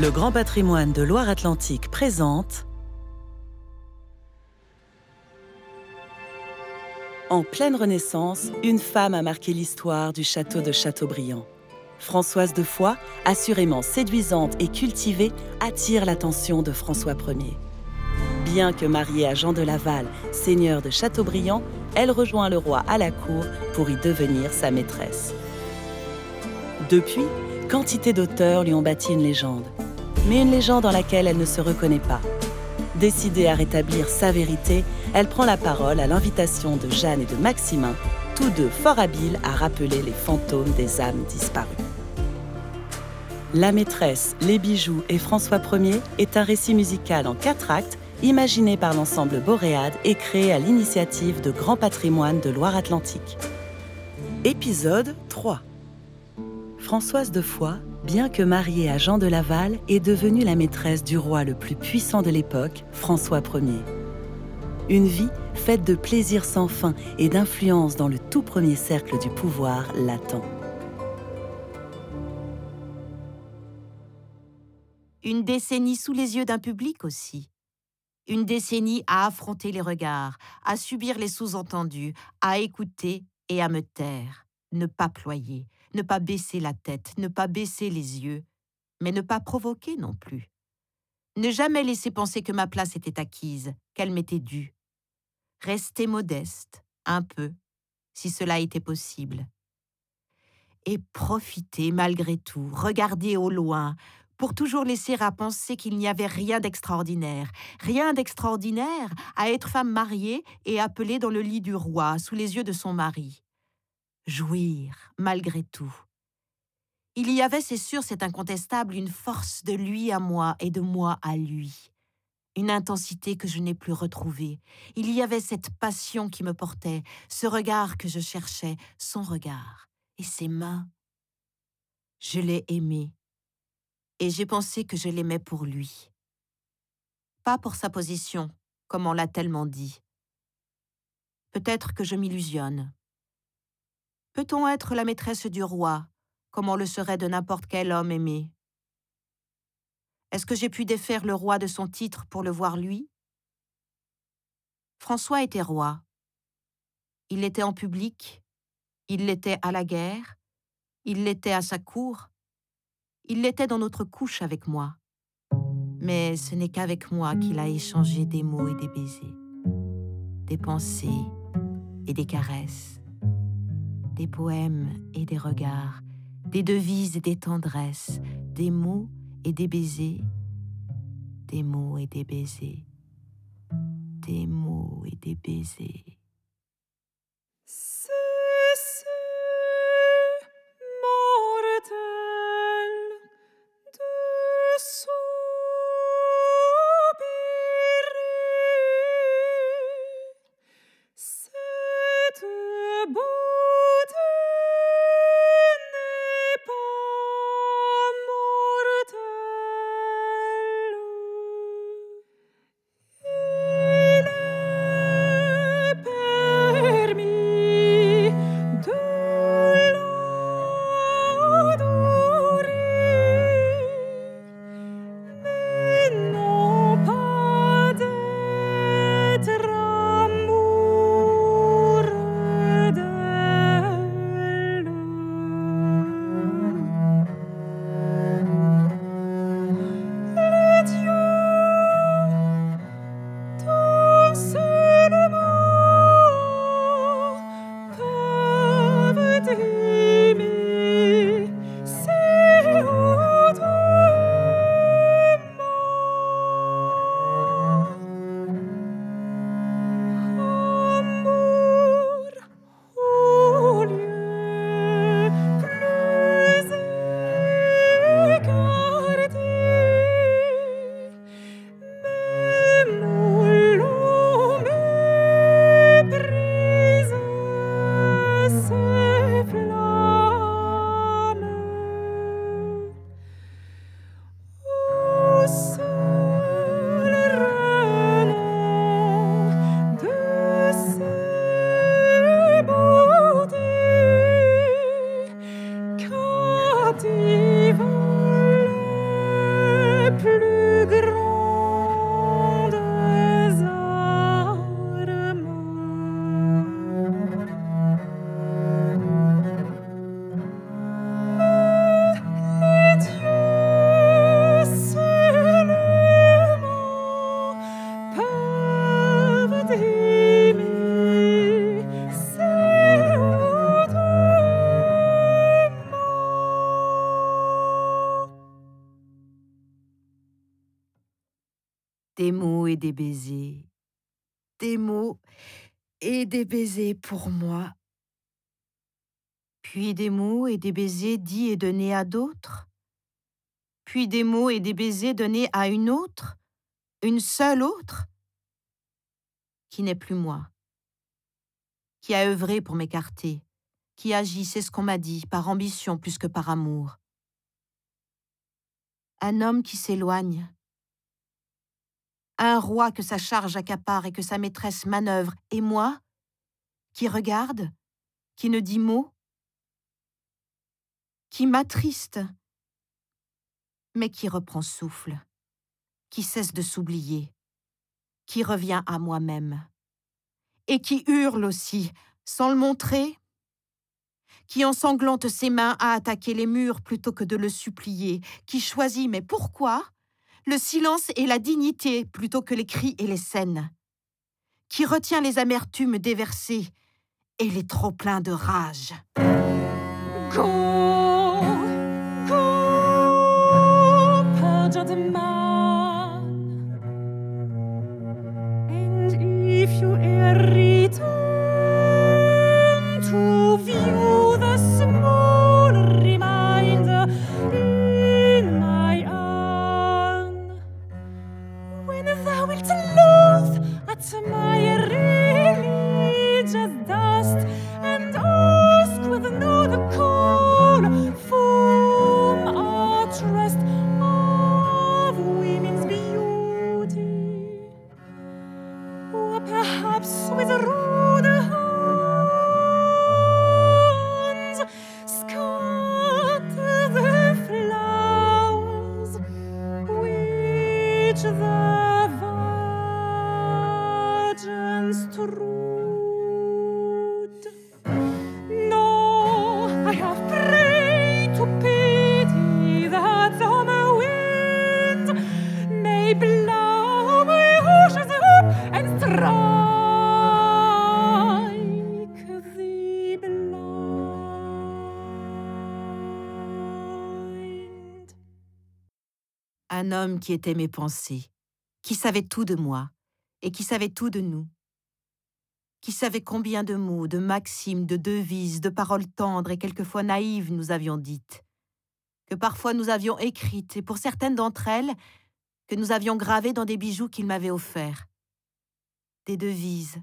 Le Grand Patrimoine de Loire-Atlantique présente En pleine Renaissance, une femme a marqué l'histoire du château de Châteaubriand. Françoise de Foix, assurément séduisante et cultivée, attire l'attention de François Ier. Bien que mariée à Jean de Laval, seigneur de Châteaubriand, elle rejoint le roi à la cour pour y devenir sa maîtresse. Depuis, quantité d'auteurs lui ont bâti une légende, mais une légende dans laquelle elle ne se reconnaît pas. Décidée à rétablir sa vérité, elle prend la parole à l'invitation de Jeanne et de Maximin, tous deux fort habiles à rappeler les fantômes des âmes disparues. La maîtresse, les bijoux et François Ier est un récit musical en quatre actes imaginé par l'ensemble Boréade et créé à l'initiative de Grand Patrimoine de Loire-Atlantique. Épisode 3 Françoise de Foix, bien que mariée à Jean de Laval, est devenue la maîtresse du roi le plus puissant de l'époque, François Ier. Une vie faite de plaisirs sans fin et d'influence dans le tout premier cercle du pouvoir l'attend. Une décennie sous les yeux d'un public aussi. Une décennie à affronter les regards, à subir les sous-entendus, à écouter et à me taire, ne pas ployer, ne pas baisser la tête, ne pas baisser les yeux, mais ne pas provoquer non plus. Ne jamais laisser penser que ma place était acquise, qu'elle m'était due. Rester modeste, un peu, si cela était possible. Et profiter malgré tout, regarder au loin, pour toujours laisser à penser qu'il n'y avait rien d'extraordinaire, rien d'extraordinaire à être femme mariée et appelée dans le lit du roi, sous les yeux de son mari jouir malgré tout. Il y avait, c'est sûr, c'est incontestable, une force de lui à moi et de moi à lui, une intensité que je n'ai plus retrouvée. Il y avait cette passion qui me portait, ce regard que je cherchais, son regard, et ses mains. Je l'ai aimé, et j'ai pensé que je l'aimais pour lui. Pas pour sa position, comme on l'a tellement dit. Peut-être que je m'illusionne. Peut-on être la maîtresse du roi, comme on le serait de n'importe quel homme aimé? Est-ce que j'ai pu défaire le roi de son titre pour le voir lui? François était roi. Il l'était en public, il l'était à la guerre, il l'était à sa cour, il l'était dans notre couche avec moi. Mais ce n'est qu'avec moi qu'il a échangé des mots et des baisers, des pensées et des caresses des poèmes et des regards, des devises et des tendresses, des mots et des baisers, des mots et des baisers, des mots et des baisers. Des baisers. Des mots et des baisers pour moi. Puis des mots et des baisers dits et donnés à d'autres. Puis des mots et des baisers donnés à une autre, une seule autre, qui n'est plus moi, qui a œuvré pour m'écarter, qui agit, c'est ce qu'on m'a dit, par ambition plus que par amour. Un homme qui s'éloigne, un roi que sa charge accapare et que sa maîtresse manœuvre, et moi, qui regarde, qui ne dit mot, qui m'attriste, mais qui reprend souffle, qui cesse de s'oublier, qui revient à moi-même, et qui hurle aussi, sans le montrer, qui ensanglante ses mains à attaquer les murs plutôt que de le supplier, qui choisit, mais pourquoi le silence et la dignité plutôt que les cris et les scènes, qui retient les amertumes déversées et les trop-pleins de rage. Qui était mes pensées, qui savait tout de moi et qui savait tout de nous, qui savait combien de mots, de maximes, de devises, de paroles tendres et quelquefois naïves nous avions dites, que parfois nous avions écrites et pour certaines d'entre elles, que nous avions gravées dans des bijoux qu'il m'avait offerts. Des devises,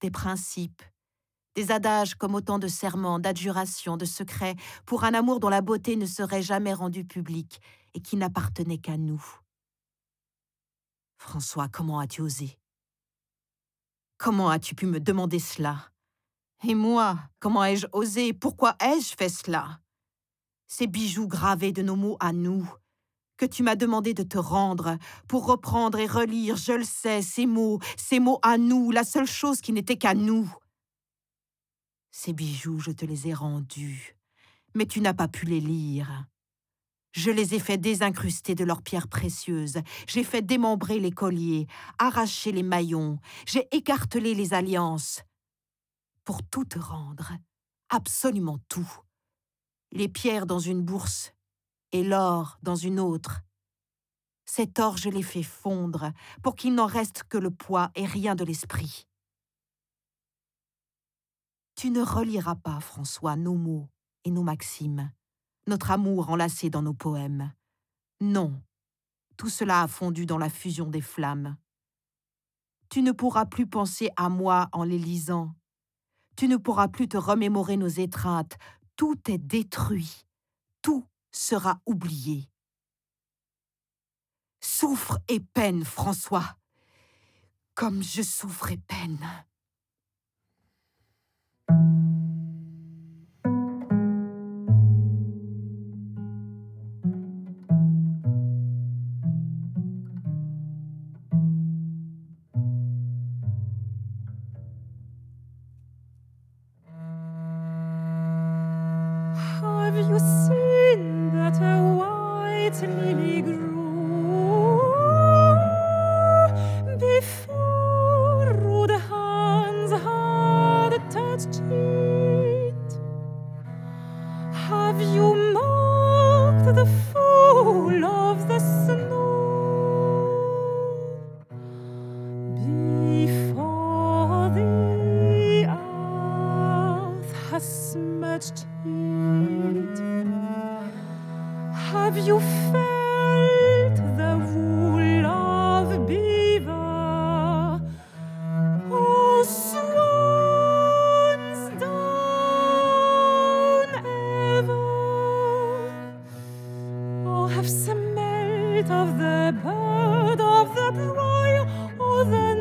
des principes, des adages comme autant de serments, d'adjurations, de secrets, pour un amour dont la beauté ne serait jamais rendue publique et qui n'appartenait qu'à nous. François, comment as-tu osé? Comment as-tu pu me demander cela? Et moi, comment ai-je osé? Pourquoi ai-je fait cela? Ces bijoux gravés de nos mots à nous, que tu m'as demandé de te rendre, pour reprendre et relire, je le sais, ces mots, ces mots à nous, la seule chose qui n'était qu'à nous. Ces bijoux, je te les ai rendus, mais tu n'as pas pu les lire. Je les ai fait désincruster de leurs pierres précieuses, j'ai fait démembrer les colliers, arracher les maillons, j'ai écartelé les alliances. Pour tout te rendre, absolument tout. Les pierres dans une bourse et l'or dans une autre. Cet or, je l'ai fait fondre pour qu'il n'en reste que le poids et rien de l'esprit. Tu ne reliras pas, François, nos mots et nos maximes, notre amour enlacé dans nos poèmes. Non, tout cela a fondu dans la fusion des flammes. Tu ne pourras plus penser à moi en les lisant. Tu ne pourras plus te remémorer nos étreintes. Tout est détruit. Tout sera oublié. Souffre et peine, François, comme je souffre et peine. flight of the bird of the prey, or the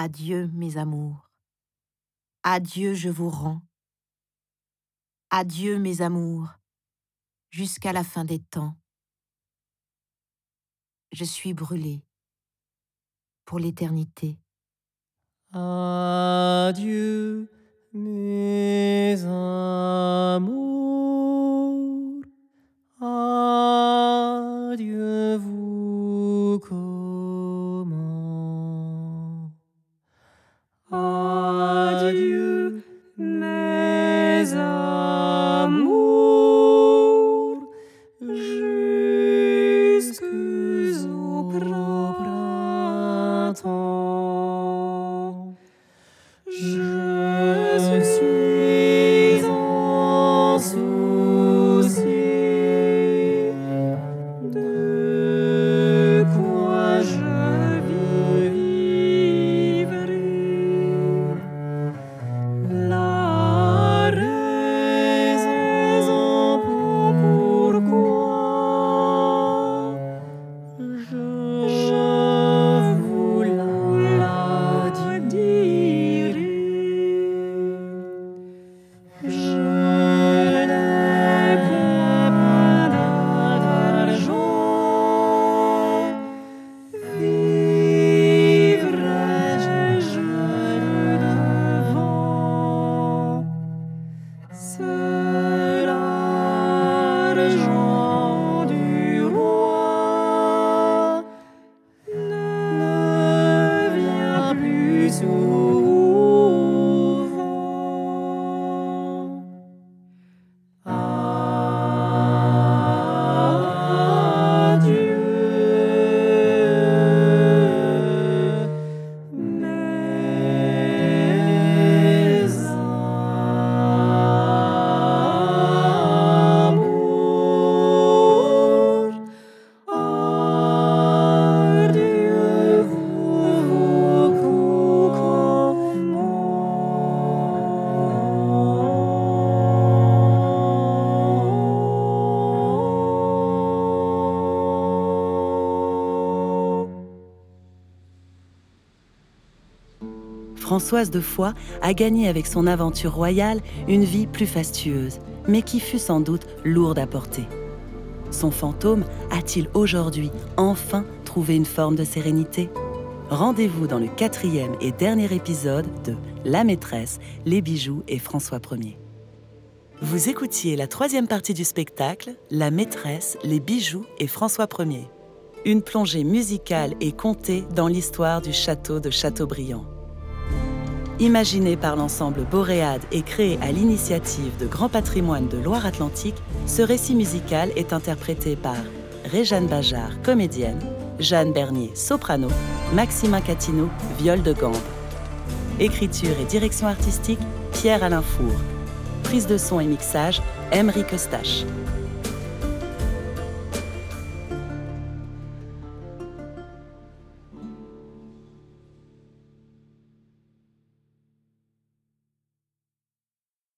Adieu, mes amours. Adieu, je vous rends. Adieu, mes amours, jusqu'à la fin des temps. Je suis brûlée pour l'éternité. Adieu, mes amours. Adieu, vous les jours. Françoise de Foix a gagné avec son aventure royale une vie plus fastueuse, mais qui fut sans doute lourde à porter. Son fantôme a-t-il aujourd'hui enfin trouvé une forme de sérénité? Rendez-vous dans le quatrième et dernier épisode de La maîtresse, les bijoux et François Ier. Vous écoutiez la troisième partie du spectacle La maîtresse, les bijoux et François Ier. Une plongée musicale et contée dans l'histoire du château de Châteaubriand. Imaginé par l'ensemble Boréade et créé à l'initiative de Grand Patrimoine de Loire-Atlantique, ce récit musical est interprété par Réjeanne Bajard, comédienne, Jeanne Bernier, soprano, Maximin Catino, viol de gambe. Écriture et direction artistique, Pierre-Alain Four. Prise de son et mixage, Emery Eustache.